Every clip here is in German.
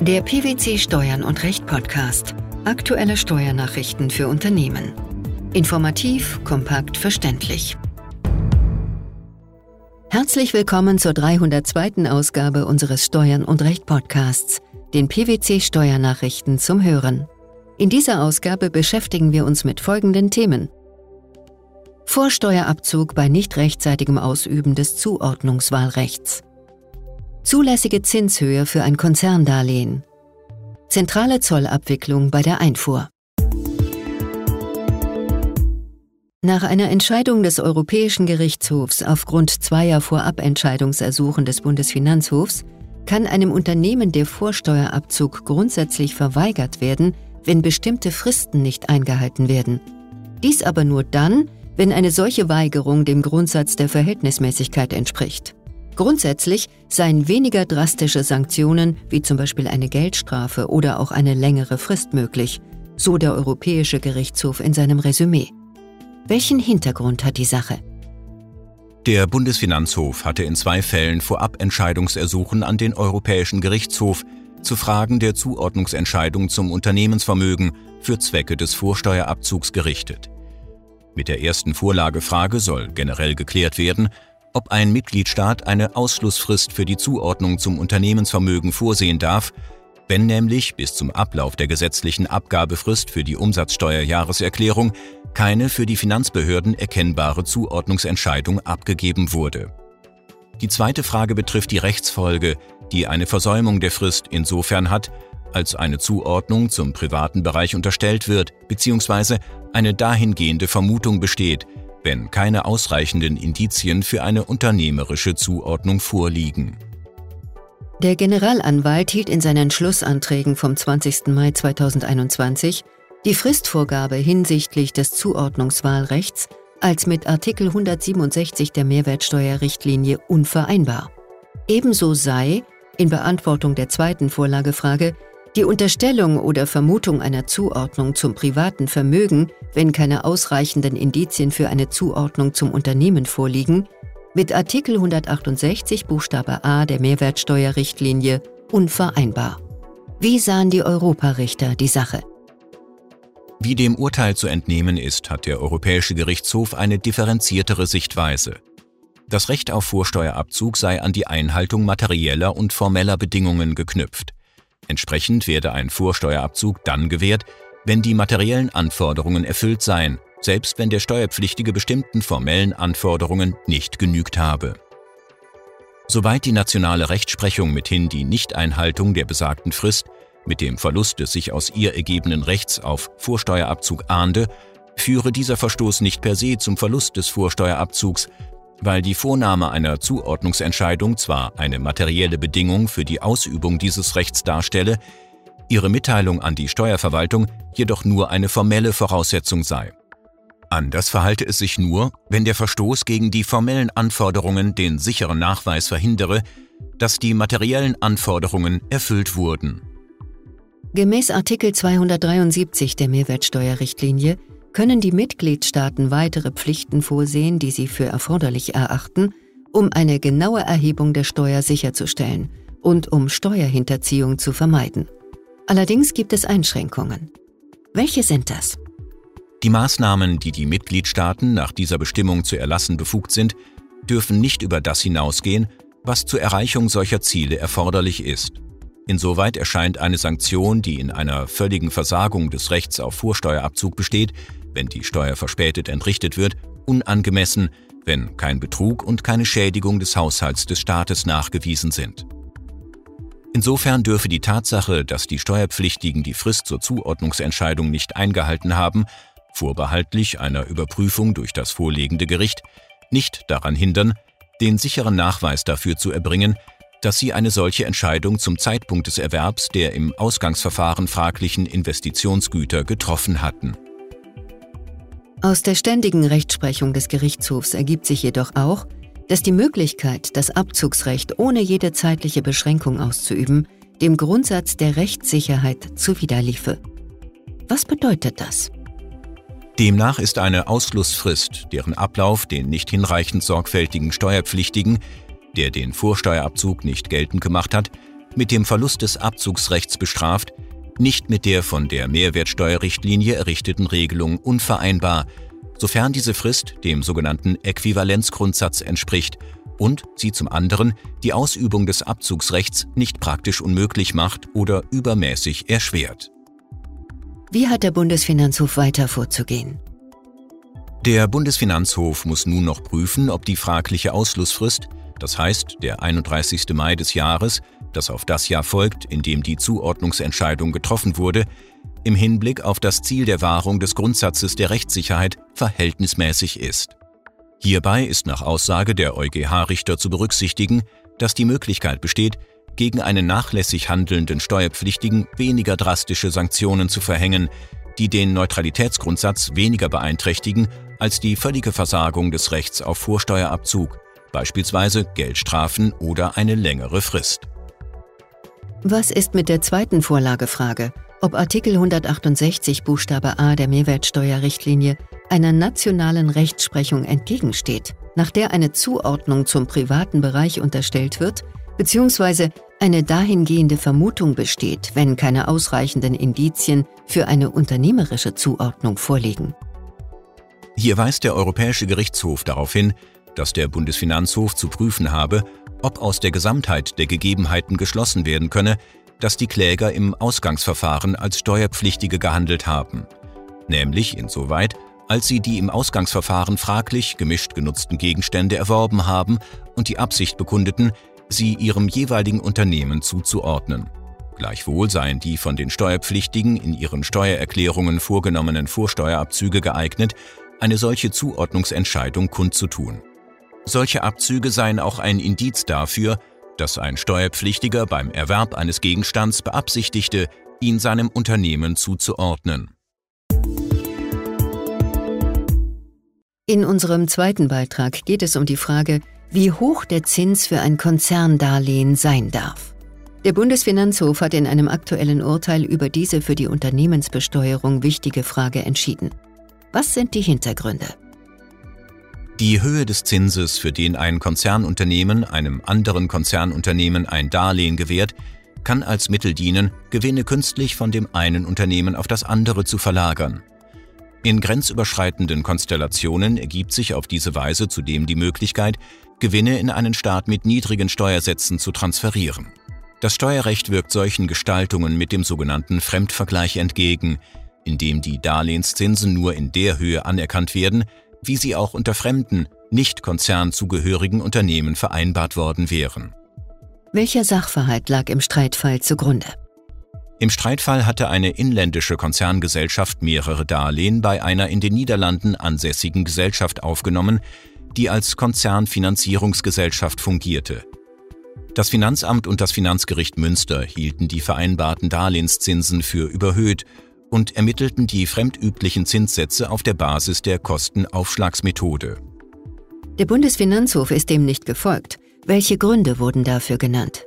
Der PwC Steuern und Recht Podcast. Aktuelle Steuernachrichten für Unternehmen. Informativ, kompakt, verständlich. Herzlich willkommen zur 302. Ausgabe unseres Steuern und Recht Podcasts, den PwC Steuernachrichten zum Hören. In dieser Ausgabe beschäftigen wir uns mit folgenden Themen. Vorsteuerabzug bei nicht rechtzeitigem Ausüben des Zuordnungswahlrechts. Zulässige Zinshöhe für ein Konzerndarlehen. Zentrale Zollabwicklung bei der Einfuhr. Nach einer Entscheidung des Europäischen Gerichtshofs aufgrund zweier Vorabentscheidungsersuchen des Bundesfinanzhofs kann einem Unternehmen der Vorsteuerabzug grundsätzlich verweigert werden, wenn bestimmte Fristen nicht eingehalten werden. Dies aber nur dann, wenn eine solche Weigerung dem Grundsatz der Verhältnismäßigkeit entspricht. Grundsätzlich seien weniger drastische Sanktionen, wie zum Beispiel eine Geldstrafe oder auch eine längere Frist möglich, so der Europäische Gerichtshof in seinem Resümee. Welchen Hintergrund hat die Sache? Der Bundesfinanzhof hatte in zwei Fällen Vorabentscheidungsersuchen an den Europäischen Gerichtshof zu Fragen der Zuordnungsentscheidung zum Unternehmensvermögen für Zwecke des Vorsteuerabzugs gerichtet. Mit der ersten Vorlagefrage soll generell geklärt werden, ob ein Mitgliedstaat eine Ausschlussfrist für die Zuordnung zum Unternehmensvermögen vorsehen darf, wenn nämlich bis zum Ablauf der gesetzlichen Abgabefrist für die Umsatzsteuerjahreserklärung keine für die Finanzbehörden erkennbare Zuordnungsentscheidung abgegeben wurde. Die zweite Frage betrifft die Rechtsfolge, die eine Versäumung der Frist insofern hat, als eine Zuordnung zum privaten Bereich unterstellt wird bzw. eine dahingehende Vermutung besteht, wenn keine ausreichenden Indizien für eine unternehmerische Zuordnung vorliegen. Der Generalanwalt hielt in seinen Schlussanträgen vom 20. Mai 2021 die Fristvorgabe hinsichtlich des Zuordnungswahlrechts als mit Artikel 167 der Mehrwertsteuerrichtlinie unvereinbar. Ebenso sei, in Beantwortung der zweiten Vorlagefrage, die Unterstellung oder Vermutung einer Zuordnung zum privaten Vermögen, wenn keine ausreichenden Indizien für eine Zuordnung zum Unternehmen vorliegen, mit Artikel 168 Buchstabe a der Mehrwertsteuerrichtlinie unvereinbar. Wie sahen die Europarichter die Sache? Wie dem Urteil zu entnehmen ist, hat der Europäische Gerichtshof eine differenziertere Sichtweise. Das Recht auf Vorsteuerabzug sei an die Einhaltung materieller und formeller Bedingungen geknüpft. Entsprechend werde ein Vorsteuerabzug dann gewährt, wenn die materiellen Anforderungen erfüllt seien, selbst wenn der Steuerpflichtige bestimmten formellen Anforderungen nicht genügt habe. Soweit die nationale Rechtsprechung mithin die Nichteinhaltung der besagten Frist mit dem Verlust des sich aus ihr ergebenen Rechts auf Vorsteuerabzug ahnde, führe dieser Verstoß nicht per se zum Verlust des Vorsteuerabzugs, weil die Vornahme einer Zuordnungsentscheidung zwar eine materielle Bedingung für die Ausübung dieses Rechts darstelle, ihre Mitteilung an die Steuerverwaltung jedoch nur eine formelle Voraussetzung sei. Anders verhalte es sich nur, wenn der Verstoß gegen die formellen Anforderungen den sicheren Nachweis verhindere, dass die materiellen Anforderungen erfüllt wurden. Gemäß Artikel 273 der Mehrwertsteuerrichtlinie können die Mitgliedstaaten weitere Pflichten vorsehen, die sie für erforderlich erachten, um eine genaue Erhebung der Steuer sicherzustellen und um Steuerhinterziehung zu vermeiden. Allerdings gibt es Einschränkungen. Welche sind das? Die Maßnahmen, die die Mitgliedstaaten nach dieser Bestimmung zu erlassen befugt sind, dürfen nicht über das hinausgehen, was zur Erreichung solcher Ziele erforderlich ist. Insoweit erscheint eine Sanktion, die in einer völligen Versagung des Rechts auf Vorsteuerabzug besteht, wenn die Steuer verspätet entrichtet wird, unangemessen, wenn kein Betrug und keine Schädigung des Haushalts des Staates nachgewiesen sind. Insofern dürfe die Tatsache, dass die Steuerpflichtigen die Frist zur Zuordnungsentscheidung nicht eingehalten haben, vorbehaltlich einer Überprüfung durch das vorlegende Gericht, nicht daran hindern, den sicheren Nachweis dafür zu erbringen, dass sie eine solche Entscheidung zum Zeitpunkt des Erwerbs der im Ausgangsverfahren fraglichen Investitionsgüter getroffen hatten. Aus der ständigen Rechtsprechung des Gerichtshofs ergibt sich jedoch auch, dass die Möglichkeit, das Abzugsrecht ohne jede zeitliche Beschränkung auszuüben, dem Grundsatz der Rechtssicherheit zuwiderliefe. Was bedeutet das? Demnach ist eine Ausschlussfrist, deren Ablauf den nicht hinreichend sorgfältigen Steuerpflichtigen, der den Vorsteuerabzug nicht geltend gemacht hat, mit dem Verlust des Abzugsrechts bestraft, nicht mit der von der Mehrwertsteuerrichtlinie errichteten Regelung unvereinbar, sofern diese Frist dem sogenannten Äquivalenzgrundsatz entspricht und sie zum anderen die Ausübung des Abzugsrechts nicht praktisch unmöglich macht oder übermäßig erschwert. Wie hat der Bundesfinanzhof weiter vorzugehen? Der Bundesfinanzhof muss nun noch prüfen, ob die fragliche Ausschlussfrist, das heißt der 31. Mai des Jahres, das auf das Jahr folgt, in dem die Zuordnungsentscheidung getroffen wurde, im Hinblick auf das Ziel der Wahrung des Grundsatzes der Rechtssicherheit verhältnismäßig ist. Hierbei ist nach Aussage der EuGH-Richter zu berücksichtigen, dass die Möglichkeit besteht, gegen einen nachlässig handelnden Steuerpflichtigen weniger drastische Sanktionen zu verhängen, die den Neutralitätsgrundsatz weniger beeinträchtigen als die völlige Versagung des Rechts auf Vorsteuerabzug, beispielsweise Geldstrafen oder eine längere Frist. Was ist mit der zweiten Vorlagefrage, ob Artikel 168 Buchstabe a der Mehrwertsteuerrichtlinie einer nationalen Rechtsprechung entgegensteht, nach der eine Zuordnung zum privaten Bereich unterstellt wird, beziehungsweise eine dahingehende Vermutung besteht, wenn keine ausreichenden Indizien für eine unternehmerische Zuordnung vorliegen. Hier weist der Europäische Gerichtshof darauf hin, dass der Bundesfinanzhof zu prüfen habe, ob aus der Gesamtheit der Gegebenheiten geschlossen werden könne, dass die Kläger im Ausgangsverfahren als Steuerpflichtige gehandelt haben, nämlich insoweit, als sie die im Ausgangsverfahren fraglich gemischt genutzten Gegenstände erworben haben und die Absicht bekundeten, sie ihrem jeweiligen Unternehmen zuzuordnen. Gleichwohl seien die von den Steuerpflichtigen in ihren Steuererklärungen vorgenommenen Vorsteuerabzüge geeignet, eine solche Zuordnungsentscheidung kundzutun. Solche Abzüge seien auch ein Indiz dafür, dass ein Steuerpflichtiger beim Erwerb eines Gegenstands beabsichtigte, ihn seinem Unternehmen zuzuordnen. In unserem zweiten Beitrag geht es um die Frage, wie hoch der Zins für ein Konzerndarlehen sein darf. Der Bundesfinanzhof hat in einem aktuellen Urteil über diese für die Unternehmensbesteuerung wichtige Frage entschieden. Was sind die Hintergründe? Die Höhe des Zinses, für den ein Konzernunternehmen einem anderen Konzernunternehmen ein Darlehen gewährt, kann als Mittel dienen, Gewinne künstlich von dem einen Unternehmen auf das andere zu verlagern. In grenzüberschreitenden Konstellationen ergibt sich auf diese Weise zudem die Möglichkeit, Gewinne in einen Staat mit niedrigen Steuersätzen zu transferieren. Das Steuerrecht wirkt solchen Gestaltungen mit dem sogenannten Fremdvergleich entgegen, indem die Darlehenszinsen nur in der Höhe anerkannt werden, wie sie auch unter fremden, nicht konzernzugehörigen Unternehmen vereinbart worden wären. Welcher Sachverhalt lag im Streitfall zugrunde? Im Streitfall hatte eine inländische Konzerngesellschaft mehrere Darlehen bei einer in den Niederlanden ansässigen Gesellschaft aufgenommen, die als Konzernfinanzierungsgesellschaft fungierte. Das Finanzamt und das Finanzgericht Münster hielten die vereinbarten Darlehenszinsen für überhöht und ermittelten die fremdüblichen Zinssätze auf der Basis der Kostenaufschlagsmethode. Der Bundesfinanzhof ist dem nicht gefolgt. Welche Gründe wurden dafür genannt?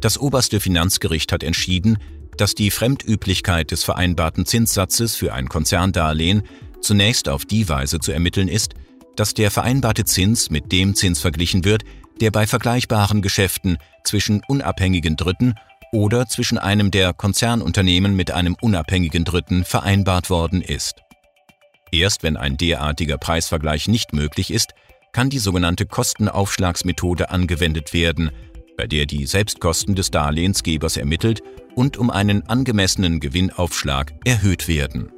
Das oberste Finanzgericht hat entschieden, dass die Fremdüblichkeit des vereinbarten Zinssatzes für ein Konzerndarlehen zunächst auf die Weise zu ermitteln ist, dass der vereinbarte Zins mit dem Zins verglichen wird, der bei vergleichbaren Geschäften zwischen unabhängigen Dritten oder zwischen einem der Konzernunternehmen mit einem unabhängigen Dritten vereinbart worden ist. Erst wenn ein derartiger Preisvergleich nicht möglich ist, kann die sogenannte Kostenaufschlagsmethode angewendet werden, bei der die Selbstkosten des Darlehensgebers ermittelt und um einen angemessenen Gewinnaufschlag erhöht werden.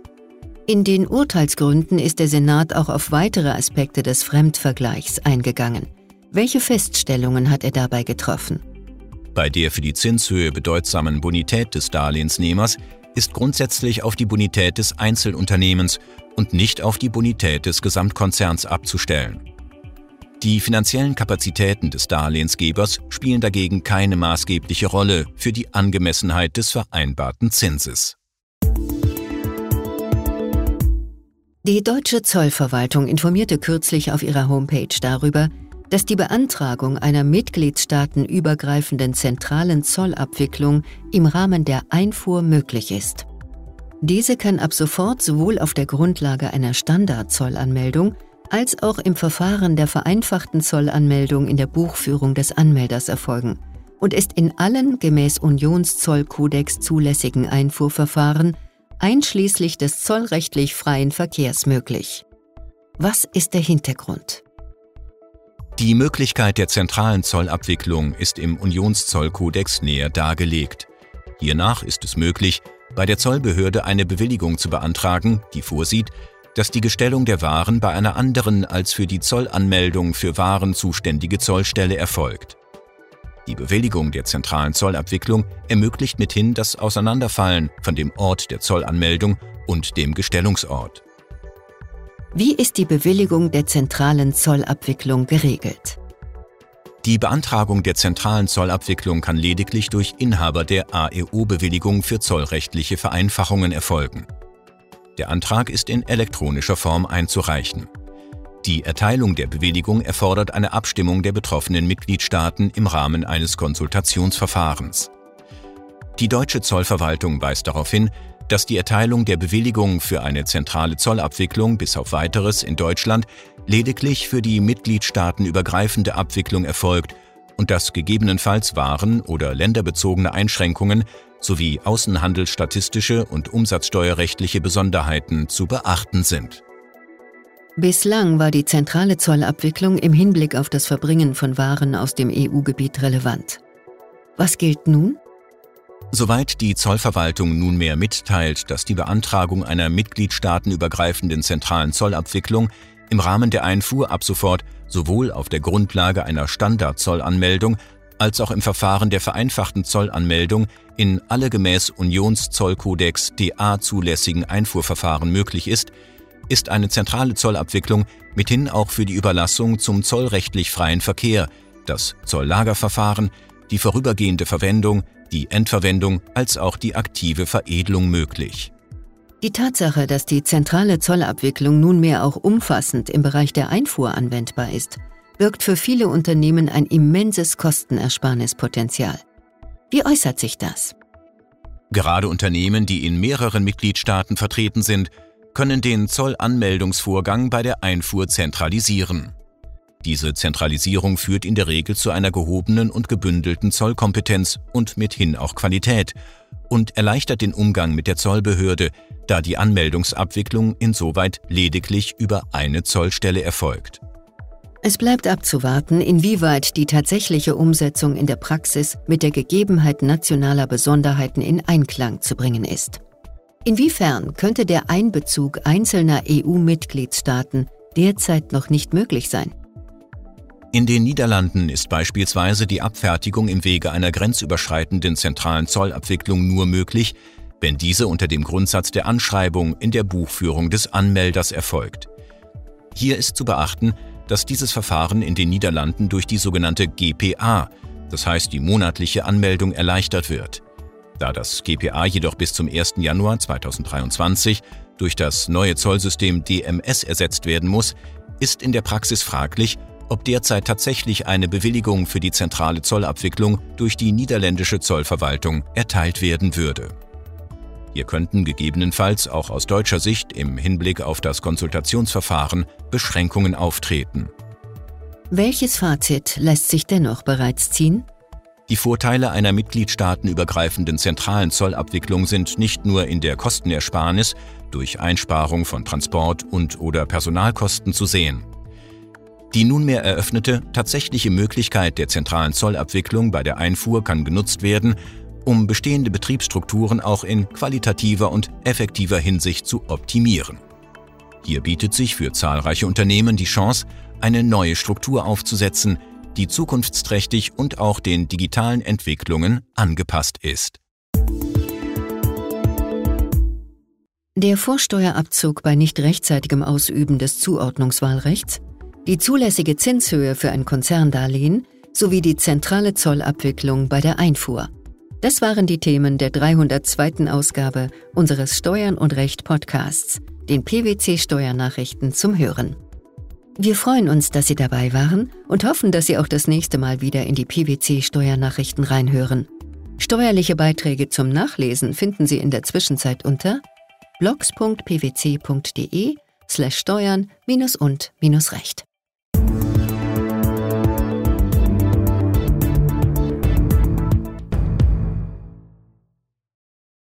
In den Urteilsgründen ist der Senat auch auf weitere Aspekte des Fremdvergleichs eingegangen. Welche Feststellungen hat er dabei getroffen? Bei der für die Zinshöhe bedeutsamen Bonität des Darlehensnehmers ist grundsätzlich auf die Bonität des Einzelunternehmens und nicht auf die Bonität des Gesamtkonzerns abzustellen. Die finanziellen Kapazitäten des Darlehensgebers spielen dagegen keine maßgebliche Rolle für die Angemessenheit des vereinbarten Zinses. Die deutsche Zollverwaltung informierte kürzlich auf ihrer Homepage darüber, dass die Beantragung einer mitgliedstaatenübergreifenden zentralen Zollabwicklung im Rahmen der Einfuhr möglich ist. Diese kann ab sofort sowohl auf der Grundlage einer Standardzollanmeldung als auch im Verfahren der vereinfachten Zollanmeldung in der Buchführung des Anmelders erfolgen und ist in allen gemäß Unionszollkodex zulässigen Einfuhrverfahren einschließlich des zollrechtlich freien Verkehrs möglich. Was ist der Hintergrund? Die Möglichkeit der zentralen Zollabwicklung ist im Unionszollkodex näher dargelegt. Hiernach ist es möglich, bei der Zollbehörde eine Bewilligung zu beantragen, die vorsieht, dass die Gestellung der Waren bei einer anderen als für die Zollanmeldung für Waren zuständige Zollstelle erfolgt. Die Bewilligung der zentralen Zollabwicklung ermöglicht mithin das Auseinanderfallen von dem Ort der Zollanmeldung und dem Gestellungsort. Wie ist die Bewilligung der zentralen Zollabwicklung geregelt? Die Beantragung der zentralen Zollabwicklung kann lediglich durch Inhaber der AEO-Bewilligung für zollrechtliche Vereinfachungen erfolgen. Der Antrag ist in elektronischer Form einzureichen. Die Erteilung der Bewilligung erfordert eine Abstimmung der betroffenen Mitgliedstaaten im Rahmen eines Konsultationsverfahrens. Die deutsche Zollverwaltung weist darauf hin, dass die Erteilung der Bewilligung für eine zentrale Zollabwicklung bis auf weiteres in Deutschland lediglich für die mitgliedstaatenübergreifende Abwicklung erfolgt und dass gegebenenfalls Waren- oder länderbezogene Einschränkungen sowie außenhandelsstatistische und umsatzsteuerrechtliche Besonderheiten zu beachten sind. Bislang war die zentrale Zollabwicklung im Hinblick auf das Verbringen von Waren aus dem EU-Gebiet relevant. Was gilt nun? Soweit die Zollverwaltung nunmehr mitteilt, dass die Beantragung einer mitgliedstaatenübergreifenden zentralen Zollabwicklung im Rahmen der Einfuhr ab sofort sowohl auf der Grundlage einer Standardzollanmeldung als auch im Verfahren der vereinfachten Zollanmeldung in alle gemäß Unionszollkodex DA zulässigen Einfuhrverfahren möglich ist, ist eine zentrale Zollabwicklung mithin auch für die Überlassung zum zollrechtlich freien Verkehr, das Zolllagerverfahren, die vorübergehende Verwendung, die Endverwendung als auch die aktive Veredelung möglich. Die Tatsache, dass die zentrale Zollabwicklung nunmehr auch umfassend im Bereich der Einfuhr anwendbar ist, birgt für viele Unternehmen ein immenses Kostenersparnispotenzial. Wie äußert sich das? Gerade Unternehmen, die in mehreren Mitgliedstaaten vertreten sind, können den Zollanmeldungsvorgang bei der Einfuhr zentralisieren. Diese Zentralisierung führt in der Regel zu einer gehobenen und gebündelten Zollkompetenz und mithin auch Qualität und erleichtert den Umgang mit der Zollbehörde, da die Anmeldungsabwicklung insoweit lediglich über eine Zollstelle erfolgt. Es bleibt abzuwarten, inwieweit die tatsächliche Umsetzung in der Praxis mit der Gegebenheit nationaler Besonderheiten in Einklang zu bringen ist. Inwiefern könnte der Einbezug einzelner EU-Mitgliedstaaten derzeit noch nicht möglich sein? In den Niederlanden ist beispielsweise die Abfertigung im Wege einer grenzüberschreitenden zentralen Zollabwicklung nur möglich, wenn diese unter dem Grundsatz der Anschreibung in der Buchführung des Anmelders erfolgt. Hier ist zu beachten, dass dieses Verfahren in den Niederlanden durch die sogenannte GPA, das heißt die monatliche Anmeldung, erleichtert wird. Da das GPA jedoch bis zum 1. Januar 2023 durch das neue Zollsystem DMS ersetzt werden muss, ist in der Praxis fraglich, ob derzeit tatsächlich eine Bewilligung für die zentrale Zollabwicklung durch die niederländische Zollverwaltung erteilt werden würde. Hier könnten gegebenenfalls auch aus deutscher Sicht im Hinblick auf das Konsultationsverfahren Beschränkungen auftreten. Welches Fazit lässt sich dennoch bereits ziehen? Die Vorteile einer mitgliedstaatenübergreifenden zentralen Zollabwicklung sind nicht nur in der Kostenersparnis durch Einsparung von Transport- und/oder Personalkosten zu sehen. Die nunmehr eröffnete tatsächliche Möglichkeit der zentralen Zollabwicklung bei der Einfuhr kann genutzt werden, um bestehende Betriebsstrukturen auch in qualitativer und effektiver Hinsicht zu optimieren. Hier bietet sich für zahlreiche Unternehmen die Chance, eine neue Struktur aufzusetzen, die zukunftsträchtig und auch den digitalen Entwicklungen angepasst ist. Der Vorsteuerabzug bei nicht rechtzeitigem Ausüben des Zuordnungswahlrechts, die zulässige Zinshöhe für ein Konzerndarlehen sowie die zentrale Zollabwicklung bei der Einfuhr. Das waren die Themen der 302. Ausgabe unseres Steuern und Recht Podcasts, den PwC Steuernachrichten zum Hören. Wir freuen uns, dass Sie dabei waren und hoffen, dass Sie auch das nächste Mal wieder in die PwC Steuernachrichten reinhören. Steuerliche Beiträge zum Nachlesen finden Sie in der Zwischenzeit unter blogs.pwc.de Bye.